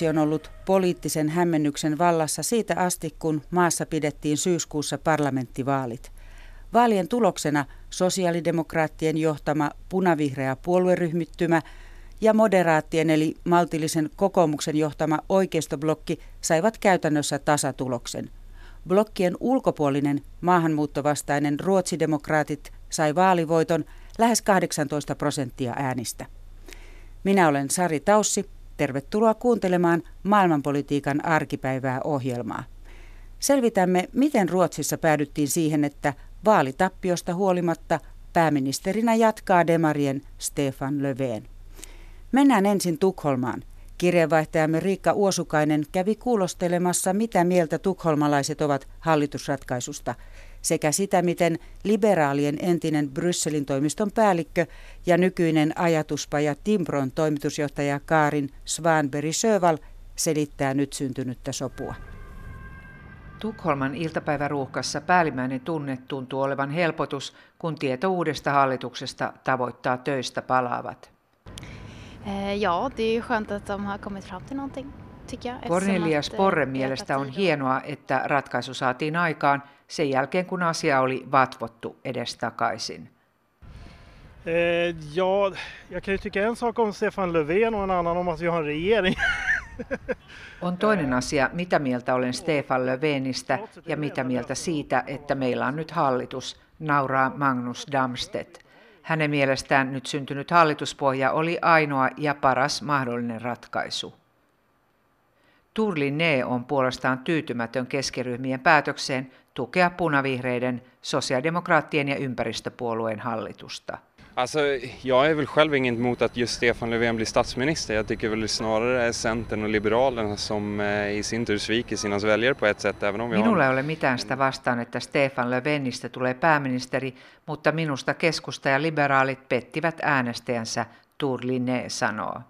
Ruotsi on ollut poliittisen hämmennyksen vallassa siitä asti, kun maassa pidettiin syyskuussa parlamenttivaalit. Vaalien tuloksena sosiaalidemokraattien johtama punavihreä puolueryhmittymä ja moderaattien eli maltillisen kokoomuksen johtama oikeistoblokki saivat käytännössä tasatuloksen. Blokkien ulkopuolinen maahanmuuttovastainen ruotsidemokraatit sai vaalivoiton lähes 18 prosenttia äänistä. Minä olen Sari Taussi Tervetuloa kuuntelemaan maailmanpolitiikan arkipäivää ohjelmaa. Selvitämme, miten Ruotsissa päädyttiin siihen, että vaalitappiosta huolimatta pääministerinä jatkaa Demarien Stefan Löfven. Mennään ensin Tukholmaan. Kirjeenvaihtajamme Riikka Uosukainen kävi kuulostelemassa, mitä mieltä tukholmalaiset ovat hallitusratkaisusta – sekä sitä, miten liberaalien entinen Brysselin toimiston päällikkö ja nykyinen ajatuspaja Timbron toimitusjohtaja Kaarin Svanberg Söval selittää nyt syntynyttä sopua. Tukholman iltapäiväruuhkassa päällimmäinen tunne tuntuu olevan helpotus, kun tieto uudesta hallituksesta tavoittaa töistä palaavat. Eh, ja, det är ju skönt att de har kommit fram till någonting. Cornelius Porren mielestä on hienoa, että ratkaisu saatiin aikaan sen jälkeen, kun asia oli vatvottu edestakaisin. Eh, ja, jag kan ju tycka en sak om Stefan Löfven och en annan om att vi har en regering. On toinen asia, mitä mieltä olen Stefan Löfvenistä ja mitä mieltä siitä, että meillä on nyt hallitus, nauraa Magnus Damstedt. Hänen mielestään nyt syntynyt hallituspohja oli ainoa ja paras mahdollinen ratkaisu. Turlinne on puolestaan tyytymätön keskiryhmien päätökseen tukea punavihreiden, sosiaalidemokraattien ja ympäristöpuolueen hallitusta. Alltså, jag är väl själv inget emot att just Stefan Löfven blir statsminister. Jag tycker väl snarare är Centern och Liberalerna som eh, i sin tur sviker sina väljare på ett sätt. Även om Minulla ei ole mitään sitä vastaan, että Stefan Löfvenistä tulee pääministeri, mutta minusta keskusta ja liberaalit pettivät äänestäjänsä, Turline sanoo.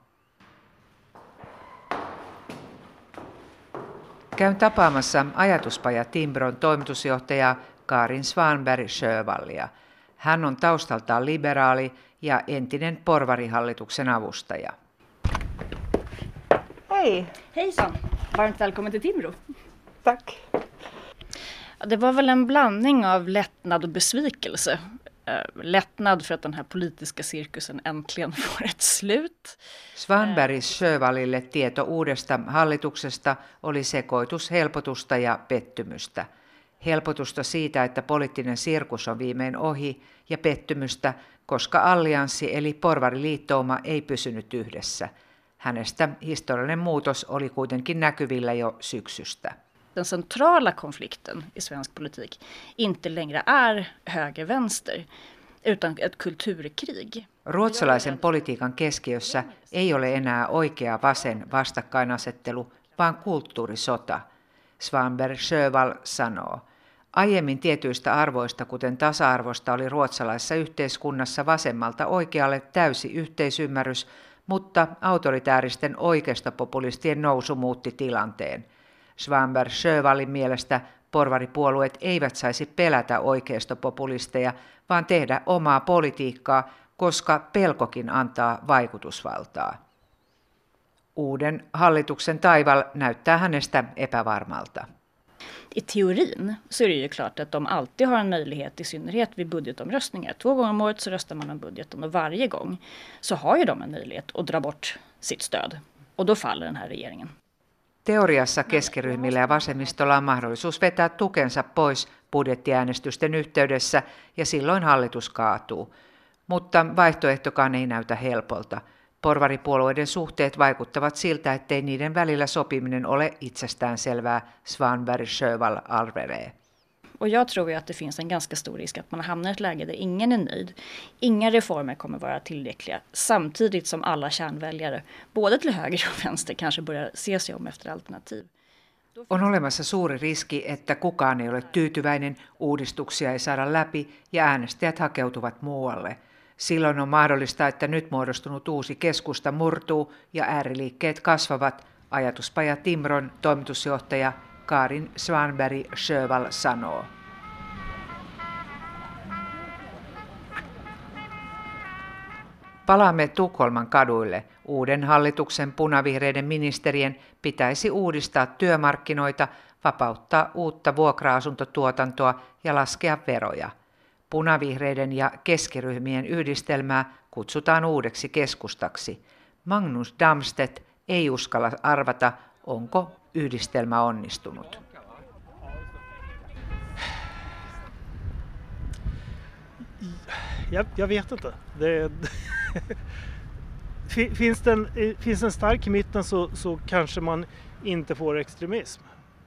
Käyn tapaamassa ajatuspaja Timbron toimitusjohtaja Karin Svanberg Sjövallia. Hän on taustaltaan liberaali ja entinen porvarihallituksen avustaja. Hej! Hejsan! Varmt välkommen till Timbro. Tack. Det var väl en blandning av lättnad och besvikelse lättnad för att den här politiska cirkusen äntligen får ett slut. Svanbergis Sjövalille tieto uudesta hallituksesta oli sekoitus helpotusta ja pettymystä. Helpotusta siitä, että poliittinen sirkus on viimein ohi, ja pettymystä, koska allianssi eli porvariliittouma ei pysynyt yhdessä. Hänestä historiallinen muutos oli kuitenkin näkyvillä jo syksystä den centrala konflikten i svensk politik inte längre är höger-vänster utan ett kulturkrig. Ruotsalaisen politiikan keskiössä ei ole enää oikea vasen vastakkainasettelu, vaan kulttuurisota, Svanberg Sjöval sanoo. Aiemmin tietyistä arvoista, kuten tasa-arvosta, oli ruotsalaisessa yhteiskunnassa vasemmalta oikealle täysi yhteisymmärrys, mutta autoritääristen oikeistopopulistien nousu muutti tilanteen – Svanberg Sjövallin mielestä porvaripuolueet eivät saisi pelätä oikeistopopulisteja, vaan tehdä omaa politiikkaa, koska pelkokin antaa vaikutusvaltaa. Uuden hallituksen taival näyttää hänestä epävarmalta. I teorin så är det ju klart att de alltid har en möjlighet, i synnerhet vid budgetomröstningar. Två gånger om året så röstar man om budgeten och varje gång så har ju de en möjlighet att dra bort sitt stöd. Och då faller den här regeringen. Teoriassa keskiryhmillä ja vasemmistolla on mahdollisuus vetää tukensa pois budjettiäänestysten yhteydessä ja silloin hallitus kaatuu. Mutta vaihtoehtokaan ei näytä helpolta. Porvaripuolueiden suhteet vaikuttavat siltä, ettei niiden välillä sopiminen ole itsestään selvää, Svanberg Sjöval arvelee. Och jag tror ju att det finns en ganska stor risk att man hamnar i ett läge där ingen är nöjd. Inga reformer kommer vara tillräckliga samtidigt som alla kärnväljare, både till höger och vänster, kanske börjar se sig om efter alternativ. On olemassa suuri riski, että kukaan ei ole tyytyväinen, uudistuksia ei saada läpi ja äänestäjät hakeutuvat muualle. Silloin on mahdollista, että nyt muodostunut uusi keskusta murtuu ja ääriliikkeet kasvavat, ajatuspaja Timron toimitusjohtaja Karin Svanberg Sjöval sanoo. Palaamme Tukholman kaduille. Uuden hallituksen punavihreiden ministerien pitäisi uudistaa työmarkkinoita, vapauttaa uutta vuokra-asuntotuotantoa ja laskea veroja. Punavihreiden ja keskiryhmien yhdistelmää kutsutaan uudeksi keskustaksi. Magnus Damstedt ei uskalla arvata, onko yhdistelmä onnistunut. Jag, jag vet inte. Det, finns, det en, finns en stark i mitten så, så kanske man inte får extremism.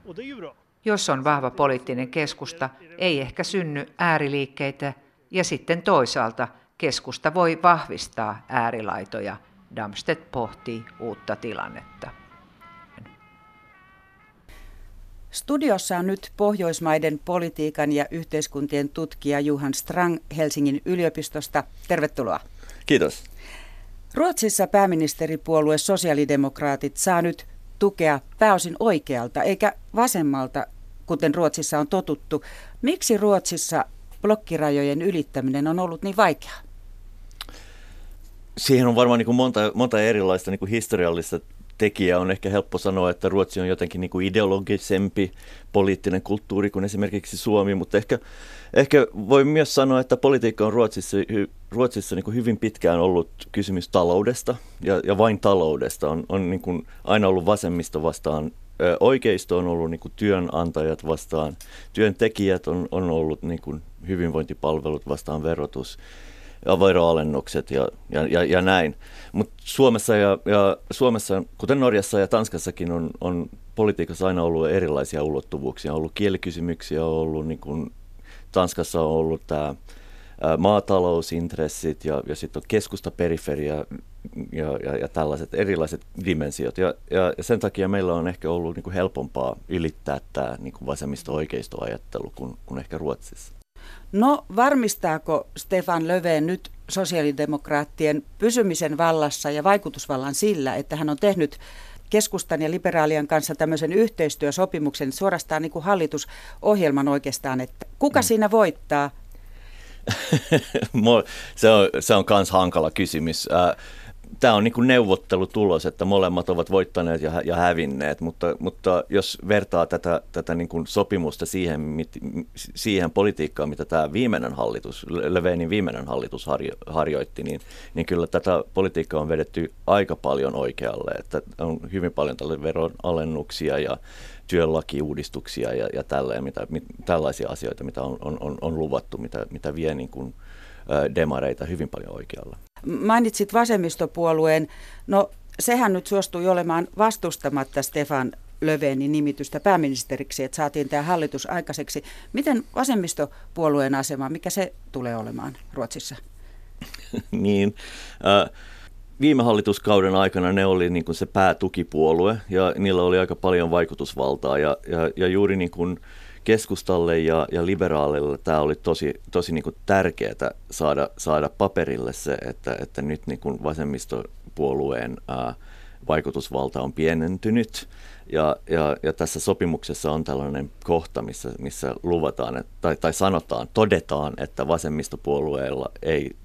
Och det är ju bra. Jos on vahva poliittinen keskusta, ei ehkä synny ääriliikkeitä ja sitten toisaalta keskusta voi vahvistaa äärilaitoja. Damstedt pohtii uutta tilannetta. Studiossa on nyt Pohjoismaiden politiikan ja yhteiskuntien tutkija Juhan Strang Helsingin yliopistosta. Tervetuloa. Kiitos. Ruotsissa pääministeripuolue sosiaalidemokraatit saa nyt tukea pääosin oikealta eikä vasemmalta, kuten Ruotsissa on totuttu. Miksi Ruotsissa blokkirajojen ylittäminen on ollut niin vaikeaa? Siihen on varmaan niin kuin monta, monta erilaista niin kuin historiallista tekijä. On ehkä helppo sanoa, että Ruotsi on jotenkin niin kuin ideologisempi poliittinen kulttuuri kuin esimerkiksi Suomi, mutta ehkä, ehkä voi myös sanoa, että politiikka on Ruotsissa, Ruotsissa niin kuin hyvin pitkään ollut kysymys taloudesta ja, ja vain taloudesta. On, on niin kuin aina ollut vasemmista vastaan. Oikeisto on ollut niin kuin työnantajat vastaan, työntekijät on, on ollut niin kuin hyvinvointipalvelut vastaan verotus ja veroalennukset ja, ja, ja, ja näin. Mutta Suomessa, ja, ja Suomessa, kuten Norjassa ja Tanskassakin, on, on politiikassa aina ollut erilaisia ulottuvuuksia. On ollut kielikysymyksiä, on ollut niin kuin, Tanskassa on ollut tämä maatalousintressit ja, ja sitten on keskustaperiferia ja, ja, ja tällaiset erilaiset dimensiot. Ja, ja, ja sen takia meillä on ehkä ollut niin kuin helpompaa ylittää tämä niin kuin vasemmisto-oikeistoajattelu kuin, kuin ehkä Ruotsissa. No varmistaako Stefan Löfven nyt sosiaalidemokraattien pysymisen vallassa ja vaikutusvallan sillä, että hän on tehnyt keskustan ja liberaalien kanssa tämmöisen yhteistyösopimuksen, suorastaan niin kuin hallitusohjelman oikeastaan, että kuka mm. siinä voittaa? se on, se on kans hankala kysymys. Äh, tämä on niin neuvottelutulos, että molemmat ovat voittaneet ja, ja hävinneet, mutta, mutta jos vertaa tätä, tätä niin kuin sopimusta siihen, mit, siihen politiikkaan, mitä tämä viimeinen hallitus, Löfvenin viimeinen hallitus harjo, harjoitti, niin, niin kyllä tätä politiikkaa on vedetty aika paljon oikealle, että on hyvin paljon tälle veronalennuksia ja työnlakiuudistuksia ja, ja tälleen, mitä, mit, tällaisia asioita, mitä on, on, on luvattu, mitä, mitä vie niin kuin, demareita hyvin paljon oikealla. Mainitsit vasemmistopuolueen. No sehän nyt suostui olemaan vastustamatta Stefan Löfvenin nimitystä pääministeriksi, että saatiin tämä hallitus aikaiseksi. Miten vasemmistopuolueen asema, mikä se tulee olemaan Ruotsissa? niin, äh, viime hallituskauden aikana ne oli niin kuin se päätukipuolue ja niillä oli aika paljon vaikutusvaltaa ja, ja, ja juuri niin kuin, äh, keskustalle ja, ja liberaaleille tämä oli tosi, tosi niin kuin tärkeää saada, saada paperille se, että, että nyt niin kuin vasemmistopuolueen ää, vaikutusvalta on pienentynyt. Ja, ja, ja tässä sopimuksessa on tällainen kohta, missä, missä luvataan että, tai, tai sanotaan, todetaan, että vasemmistopuolueella ei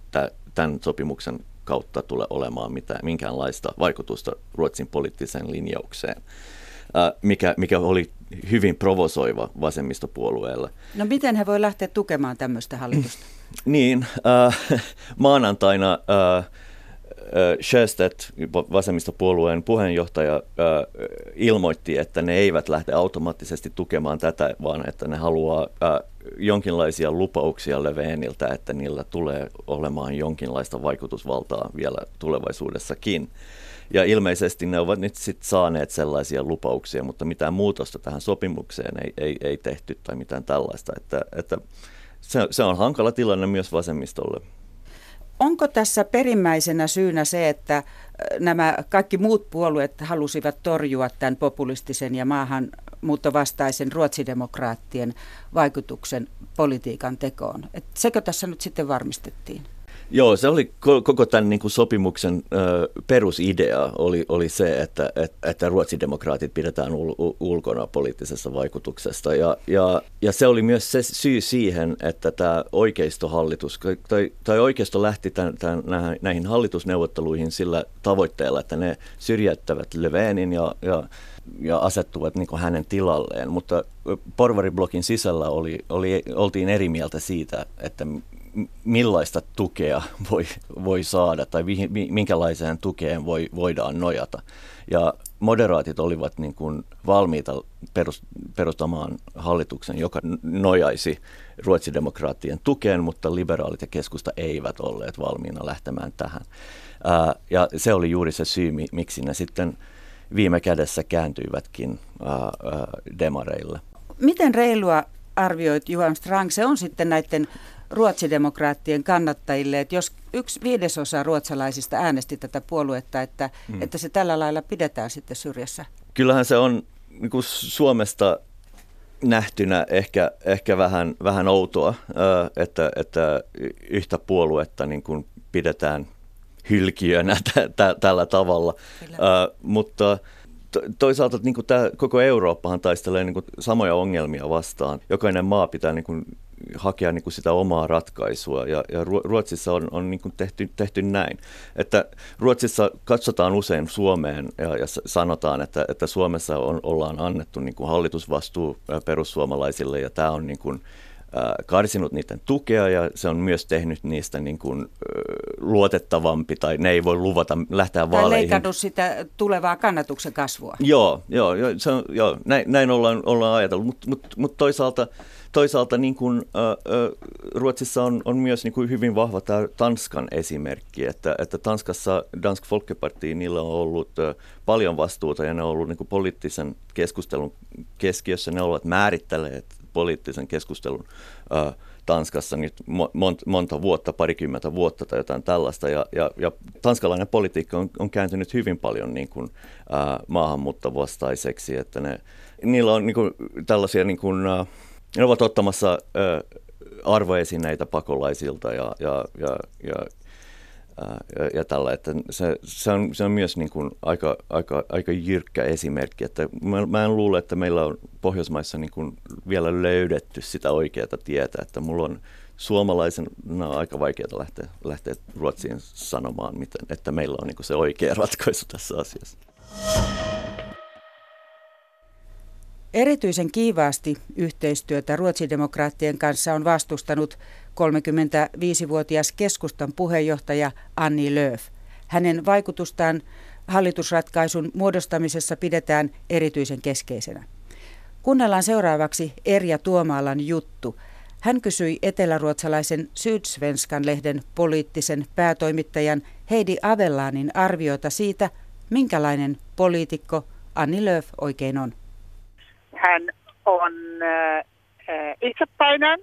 tämän sopimuksen kautta tule olemaan mitään, minkäänlaista vaikutusta Ruotsin poliittiseen linjaukseen, mikä, mikä oli hyvin provosoiva vasemmistopuolueelle. No miten he voi lähteä tukemaan tämmöistä hallitusta? niin, äh, maanantaina äh, Sjöstedt, vasemmistopuolueen puheenjohtaja, äh, ilmoitti, että ne eivät lähde automaattisesti tukemaan tätä, vaan että ne haluaa äh, jonkinlaisia lupauksia Leveeniltä, että niillä tulee olemaan jonkinlaista vaikutusvaltaa vielä tulevaisuudessakin. Ja ilmeisesti ne ovat nyt sit saaneet sellaisia lupauksia, mutta mitään muutosta tähän sopimukseen ei, ei, ei tehty tai mitään tällaista. Että, että se, se on hankala tilanne myös vasemmistolle. Onko tässä perimmäisenä syynä se, että äh, nämä kaikki muut puolueet halusivat torjua tämän populistisen ja maahanmuuttovastaisen ruotsidemokraattien vaikutuksen politiikan tekoon? Et sekö tässä nyt sitten varmistettiin? Joo, se oli koko tämän niin kuin sopimuksen ö, perusidea oli, oli se, että, että, että ruotsidemokraatit pidetään ul, ulkona poliittisesta vaikutuksesta. Ja, ja, ja se oli myös se syy siihen, että tämä oikeistohallitus, tai, tai oikeisto lähti tämän, tämän, näihin hallitusneuvotteluihin sillä tavoitteella, että ne syrjäyttävät Löfvenin ja, ja ja asettuvat niin hänen tilalleen, mutta porvariblokin sisällä oli, oli, oltiin eri mieltä siitä, että millaista tukea voi, voi saada tai minkälaiseen tukeen voi, voidaan nojata. Ja moderaatit olivat niin kuin valmiita perustamaan hallituksen, joka nojaisi ruotsidemokraattien tukeen, mutta liberaalit ja keskusta eivät olleet valmiina lähtemään tähän. Ja se oli juuri se syy, miksi ne sitten viime kädessä kääntyivätkin ää, ää, demareille. Miten reilua arvioit Juhan Strang, se on sitten näiden ruotsidemokraattien kannattajille, että jos yksi viidesosa ruotsalaisista äänesti tätä puoluetta, että, hmm. että se tällä lailla pidetään sitten syrjässä? Kyllähän se on niin kuin Suomesta nähtynä ehkä, ehkä vähän, vähän outoa, että, että yhtä puoluetta niin kuin pidetään hylkiönä t- t- tällä tavalla, Kyllä. mutta toisaalta niin kuin tämä koko Eurooppahan taistelee niin kuin samoja ongelmia vastaan. Jokainen maa pitää niin kuin hakea niin kuin sitä omaa ratkaisua ja, ja Ruotsissa on, on niin kuin tehty, tehty näin. Että Ruotsissa katsotaan usein Suomeen ja, ja sanotaan, että, että Suomessa on, ollaan annettu niin kuin hallitusvastuu perussuomalaisille ja tämä on niin kuin, karsinut niiden tukea ja se on myös tehnyt niistä niin kuin, luotettavampi tai ne ei voi luvata lähteä tai vaaleihin. Tai leikannut sitä tulevaa kannatuksen kasvua. Joo, joo, joo, se on, joo näin, näin ollaan, ollaan ajatellut, mutta mut, mut toisaalta toisaalta niin kuin, äh, Ruotsissa on, on myös niin kuin hyvin vahva tämä Tanskan esimerkki, että, että Tanskassa Dansk Folkeparti, niillä on ollut äh, paljon vastuuta ja ne on ollut niin kuin poliittisen keskustelun keskiössä, ne ovat määrittäneet poliittisen keskustelun äh, Tanskassa nyt monta, monta vuotta, parikymmentä vuotta tai jotain tällaista. Ja, ja, ja tanskalainen politiikka on, on kääntynyt hyvin paljon niin kuin, äh, maahanmuuttovastaiseksi, että ne, niillä on niin kuin, tällaisia niin kuin, äh, ne ovat ottamassa ö, arvoesineitä pakolaisilta ja, ja, ja, ja, ja, ja tällä, että se, se, on, se on myös niin kuin aika, aika, aika jyrkkä esimerkki, että mä, mä en luule, että meillä on Pohjoismaissa niin kuin vielä löydetty sitä oikeaa tietä, että mulla on suomalaisena aika vaikeaa lähteä, lähteä Ruotsiin sanomaan, miten, että meillä on niin kuin se oikea ratkaisu tässä asiassa. Erityisen kiivaasti yhteistyötä ruotsidemokraattien kanssa on vastustanut 35-vuotias keskustan puheenjohtaja Anni Lööf. Hänen vaikutustaan hallitusratkaisun muodostamisessa pidetään erityisen keskeisenä. Kuunnellaan seuraavaksi Erja Tuomaalan juttu. Hän kysyi eteläruotsalaisen Sydsvenskan lehden poliittisen päätoimittajan Heidi Avellanin arviota siitä, minkälainen poliitikko Anni Lööf oikein on. Hän on äh, itsepäinen,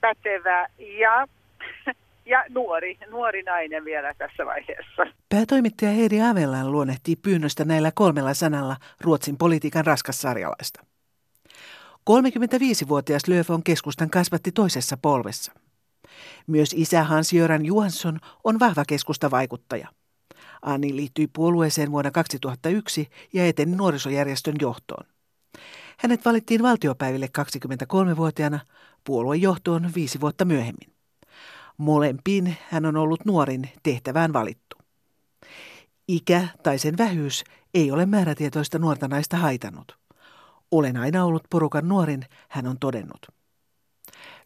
pätevä ja, ja nuori, nuori nainen vielä tässä vaiheessa. Päätoimittaja Heidi Avellan luonnehtii pyynnöstä näillä kolmella sanalla Ruotsin politiikan raskassarjalaista. 35-vuotias Lööf on keskustan kasvatti toisessa polvessa. Myös isä Hans-Göran Johansson on vahva keskustavaikuttaja. Anni liittyi puolueeseen vuonna 2001 ja eteni nuorisojärjestön johtoon. Hänet valittiin valtiopäiville 23-vuotiaana puoluejohtoon viisi vuotta myöhemmin. Molempiin hän on ollut nuorin tehtävään valittu. Ikä tai sen vähyys ei ole määrätietoista nuorta naista haitanut. Olen aina ollut porukan nuorin, hän on todennut.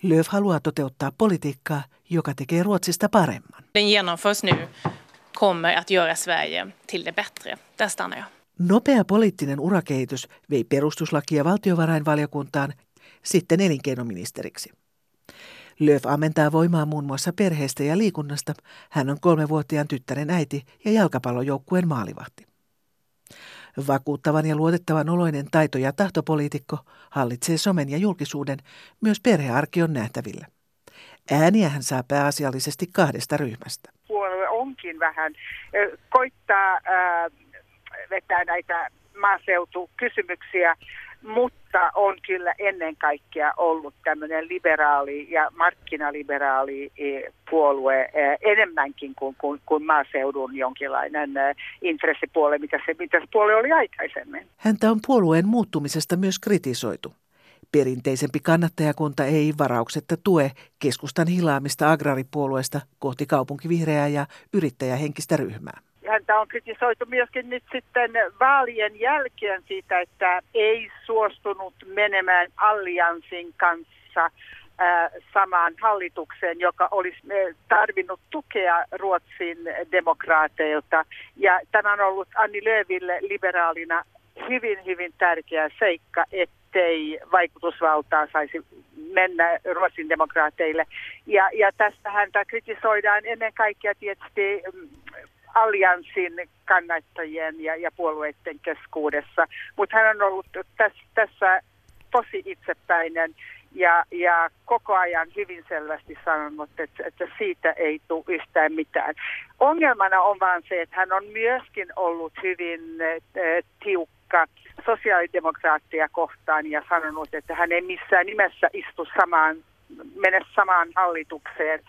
Lööf haluaa toteuttaa politiikkaa, joka tekee Ruotsista paremman. Den genomförs nu kommer att göra Sverige till det bättre. Där stannar jag. Nopea poliittinen urakehitys vei perustuslakia valtiovarainvaliokuntaan, sitten elinkeinoministeriksi. Löf ammentaa voimaa muun muassa perheestä ja liikunnasta. Hän on kolmevuotiaan tyttären äiti ja jalkapallojoukkueen maalivahti. Vakuuttavan ja luotettavan oloinen taito- ja tahtopoliitikko hallitsee somen ja julkisuuden, myös perhearki on nähtävillä. Ääniä hän saa pääasiallisesti kahdesta ryhmästä. Puolue onkin vähän koittaa vetää näitä maaseutukysymyksiä, mutta on kyllä ennen kaikkea ollut tämmöinen liberaali ja markkinaliberaali eh, puolue eh, enemmänkin kuin, kuin, kuin maaseudun jonkinlainen eh, intressipuole, mitä se, mitä se puolue oli aikaisemmin. Häntä on puolueen muuttumisesta myös kritisoitu. Perinteisempi kannattajakunta ei varauksetta tue keskustan hilaamista agraripuolueesta kohti kaupunkivihreää ja yrittäjähenkistä ryhmää häntä on kritisoitu myöskin nyt sitten vaalien jälkeen siitä, että ei suostunut menemään allianssin kanssa samaan hallitukseen, joka olisi tarvinnut tukea Ruotsin demokraateilta. Ja tämä on ollut Anni Lööville liberaalina hyvin, hyvin tärkeä seikka, ettei vaikutusvaltaa saisi mennä Ruotsin demokraateille. Ja, ja tästä häntä kritisoidaan ennen kaikkea tietysti mm, allianssin kannattajien ja, ja puolueiden keskuudessa. Mutta hän on ollut tässä, tässä tosi itsepäinen ja, ja koko ajan hyvin selvästi sanonut, että, että siitä ei tule yhtään mitään. Ongelmana on vain se, että hän on myöskin ollut hyvin äh, tiukka sosiaalidemokraattia kohtaan ja sanonut, että hän ei missään nimessä istu samaan, mene samaan hallitukseen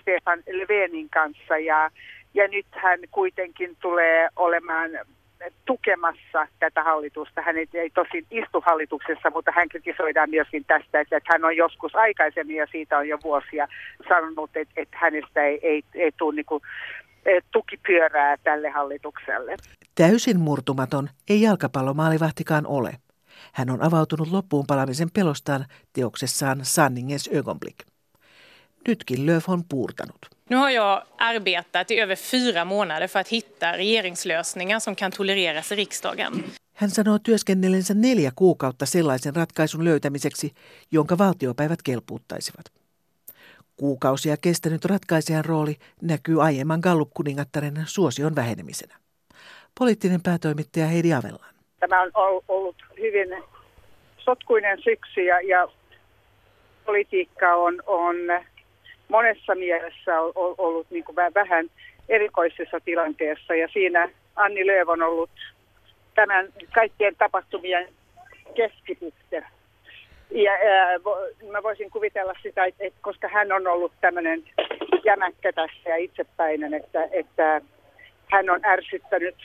Stefan Löfvenin kanssa ja, ja nyt hän kuitenkin tulee olemaan tukemassa tätä hallitusta. Hän ei, tosin istu hallituksessa, mutta hän kritisoidaan myöskin tästä, että, hän on joskus aikaisemmin ja siitä on jo vuosia sanonut, että, että hänestä ei, ei, ei tule niin kuin, tukipyörää tälle hallitukselle. Täysin murtumaton ei jalkapallomaalivahtikaan ole. Hän on avautunut loppuun palamisen pelostaan teoksessaan Sanningens ögonblick. Nytkin Löf on puurtanut. Nu har jag arbetat i över fyra månader för att hitta regeringslösningar som kan tolereras i riksdagen. Hän sanoo työskennellensä neljä kuukautta sellaisen ratkaisun löytämiseksi, jonka valtiopäivät kelpuuttaisivat. Kuukausia kestänyt ratkaisijan rooli näkyy aiemman Gallup-kuningattaren suosion vähenemisenä. Poliittinen päätoimittaja Heidi Avellaan. Tämä on ollut hyvin sotkuinen syksy ja, ja politiikka on, on monessa mielessä on ollut niin kuin vähän erikoisessa tilanteessa ja siinä Anni Lööv on ollut tämän kaikkien tapahtumien keskipiste. Ja ää, mä voisin kuvitella sitä, että, että koska hän on ollut tämmöinen jämäkkä tässä ja itsepäinen, että, että hän on ärsyttänyt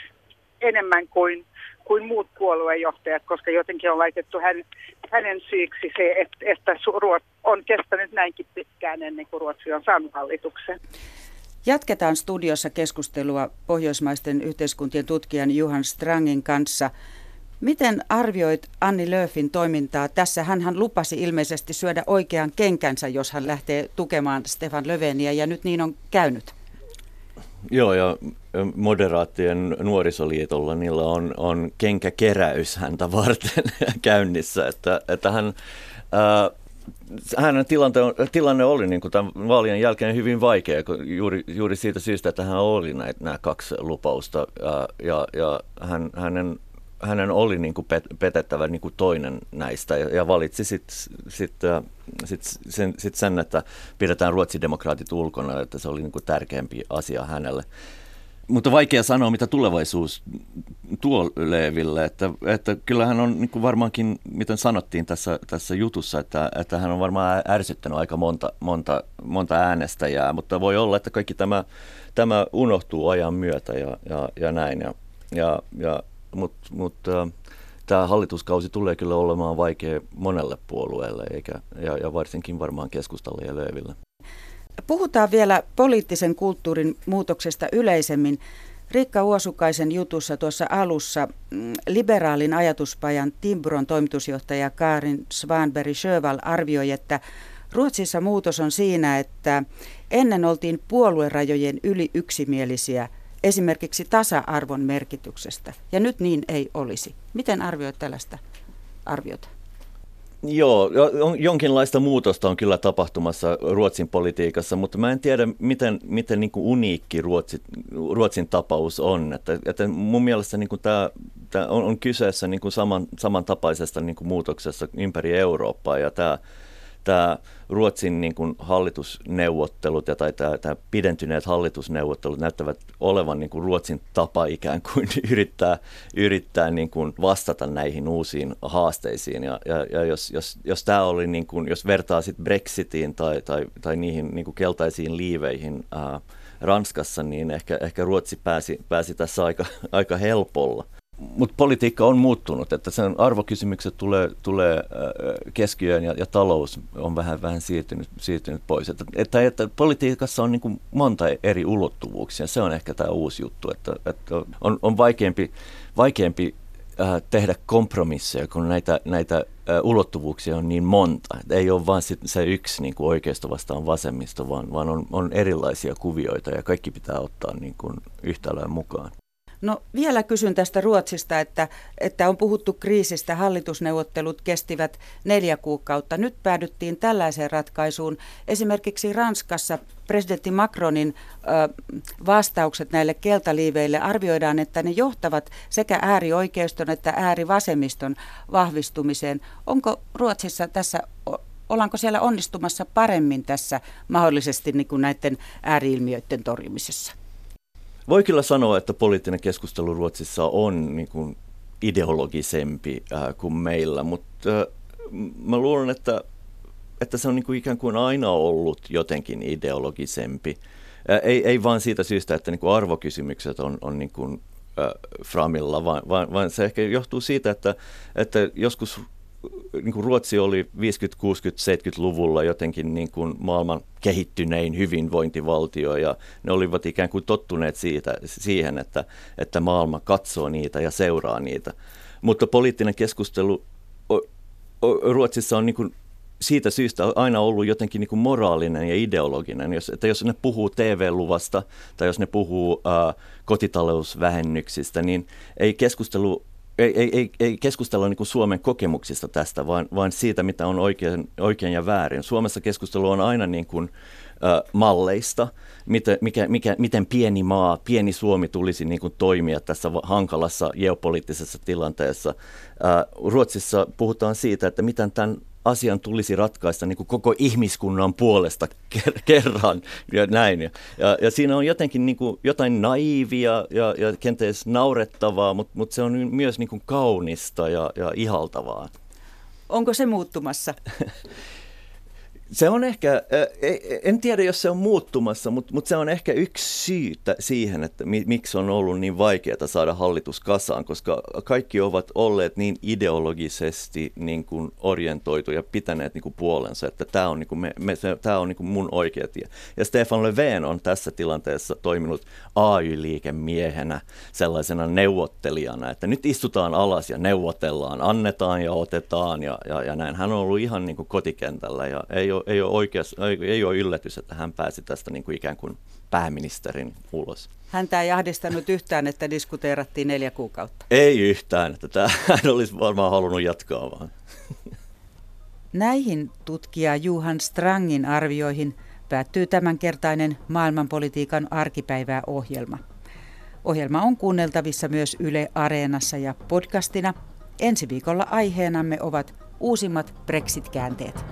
enemmän kuin, kuin muut puoluejohtajat, koska jotenkin on laitettu hän, hänen syyksi se, että, että on kestänyt näinkin pitkään ennen kuin Ruotsi on saanut hallituksen. Jatketaan studiossa keskustelua pohjoismaisten yhteiskuntien tutkijan Juhan Strangin kanssa. Miten arvioit Anni Löfin toimintaa tässä? Hän lupasi ilmeisesti syödä oikean kenkänsä, jos hän lähtee tukemaan Stefan Löveniä, ja nyt niin on käynyt. Joo, ja moderaattien nuorisoliitolla niillä on, on kenkäkeräys häntä varten käynnissä, että, että hän... Ää, hänen tilanne oli niin kuin tämän vaalien jälkeen hyvin vaikea, juuri, juuri siitä syystä, että hän oli näitä, nämä kaksi lupausta ja, ja, hän, hänen, hänen oli niin kuin pet, petettävä niin kuin toinen näistä ja, ja valitsi sitten sit, sit sen, sit sen, että pidetään ruotsidemokraatit ulkona, että se oli niin kuin tärkeämpi asia hänelle. Mutta vaikea sanoa, mitä tulevaisuus tuo Leeville, että, että kyllähän on niin kuin varmaankin, miten sanottiin tässä, tässä jutussa, että, että hän on varmaan ärsyttänyt aika monta, monta, monta äänestäjää, mutta voi olla, että kaikki tämä, tämä unohtuu ajan myötä ja, ja, ja näin. Ja, ja, ja, Mutta mut, tämä hallituskausi tulee kyllä olemaan vaikea monelle puolueelle, eikä, ja, ja varsinkin varmaan keskustalle ja Leeville. Puhutaan vielä poliittisen kulttuurin muutoksesta yleisemmin. Riikka Uosukaisen jutussa tuossa alussa mm, liberaalin ajatuspajan Timbron toimitusjohtaja Karin Svanberg Sjöval arvioi, että Ruotsissa muutos on siinä, että ennen oltiin puoluerajojen yli yksimielisiä esimerkiksi tasa-arvon merkityksestä, ja nyt niin ei olisi. Miten arvioit tällaista arviota? Joo, jonkinlaista muutosta on kyllä tapahtumassa Ruotsin politiikassa, mutta mä en tiedä, miten, miten niin kuin uniikki Ruotsi, Ruotsin tapaus on. Että, että mun mielestä niin kuin tämä, tämä on, on kyseessä niin kuin saman, samantapaisesta niin kuin muutoksessa ympäri Eurooppaa, ja tämä, tämä Ruotsin niin kuin hallitusneuvottelut ja tai tämä, tämä pidentyneet hallitusneuvottelut näyttävät olevan niin kuin Ruotsin tapa ikään kuin yrittää, yrittää niin kuin vastata näihin uusiin haasteisiin. Ja, ja, ja jos, jos, jos tämä oli, niin kuin, jos vertaa sit Brexitiin tai, tai, tai niihin niin kuin keltaisiin liiveihin ää, Ranskassa, niin ehkä, ehkä Ruotsi pääsi, pääsi tässä aika, aika helpolla. Mutta politiikka on muuttunut, että sen arvokysymykset tulee, tulee äh, keskiöön ja, ja talous on vähän, vähän siirtynyt, siirtynyt pois. Että, että, että politiikassa on niin monta eri ulottuvuuksia, se on ehkä tämä uusi juttu, että, että on, on vaikeampi, vaikeampi äh, tehdä kompromisseja, kun näitä, näitä äh, ulottuvuuksia on niin monta. Ei ole vain se yksi niin kuin oikeisto vastaan vasemmisto, vaan, vaan on, on erilaisia kuvioita ja kaikki pitää ottaa niin kuin yhtälöön mukaan. No vielä kysyn tästä Ruotsista, että, että on puhuttu kriisistä, hallitusneuvottelut kestivät neljä kuukautta. Nyt päädyttiin tällaiseen ratkaisuun. Esimerkiksi Ranskassa presidentti Macronin ö, vastaukset näille keltaliiveille arvioidaan, että ne johtavat sekä äärioikeiston että äärivasemmiston vahvistumiseen. Onko Ruotsissa tässä ollaanko siellä onnistumassa paremmin tässä mahdollisesti niin kuin näiden ääriilmiöiden torjumisessa? Voi kyllä sanoa, että poliittinen keskustelu Ruotsissa on niin kuin ideologisempi äh, kuin meillä, mutta äh, mä luulen, että, että se on niin kuin ikään kuin aina ollut jotenkin ideologisempi. Äh, ei, ei vain siitä syystä, että niin kuin arvokysymykset on, on niin kuin, äh, framilla, vaan, vaan, vaan se ehkä johtuu siitä, että, että joskus niin kuin Ruotsi oli 50, 60, 70-luvulla jotenkin niin kuin maailman kehittynein hyvinvointivaltio ja ne olivat ikään kuin tottuneet siitä, siihen, että, että maailma katsoo niitä ja seuraa niitä. Mutta poliittinen keskustelu Ruotsissa on niin kuin siitä syystä aina ollut jotenkin niin kuin moraalinen ja ideologinen. Jos, että jos ne puhuu TV-luvasta tai jos ne puhuu ää, kotitalousvähennyksistä, niin ei keskustelu ei, ei, ei, ei keskustella niin Suomen kokemuksista tästä, vaan, vaan siitä, mitä on oikein, oikein ja väärin. Suomessa keskustelu on aina niin kuin, äh, malleista, miten, mikä, mikä, miten pieni maa, pieni Suomi tulisi niin kuin toimia tässä hankalassa geopoliittisessa tilanteessa. Äh, Ruotsissa puhutaan siitä, että miten tämän asian tulisi ratkaista niin kuin koko ihmiskunnan puolesta ker- kerran ja näin. Ja, ja, siinä on jotenkin niin kuin jotain naivia ja, ja kenties naurettavaa, mutta, mutta se on myös niin kuin kaunista ja, ja ihaltavaa. Onko se muuttumassa? Se on ehkä, en tiedä jos se on muuttumassa, mutta, mutta se on ehkä yksi syy siihen, että miksi on ollut niin vaikeaa saada hallitus kasaan, koska kaikki ovat olleet niin ideologisesti niin kuin orientoituja, pitäneet niin kuin puolensa, että tämä on, niin kuin me, me, se, tämä on niin kuin mun oikea tie. Ja Stefan Löfven on tässä tilanteessa toiminut AY-liikemiehenä, sellaisena neuvottelijana, että nyt istutaan alas ja neuvotellaan, annetaan ja otetaan ja, ja, ja näin. Hän on ollut ihan niin kuin kotikentällä ja ei ole, ei ole, oikeas, ei ole yllätys, että hän pääsi tästä niin kuin ikään kuin pääministerin ulos. Häntä ei ahdistanut yhtään, että diskuteerattiin neljä kuukautta. Ei yhtään, että tämä, hän olisi varmaan halunnut jatkaa vaan. Näihin tutkija Juhan Strangin arvioihin päättyy tämänkertainen maailmanpolitiikan arkipäivää ohjelma. Ohjelma on kuunneltavissa myös Yle Areenassa ja podcastina. Ensi viikolla aiheenamme ovat uusimmat Brexit-käänteet.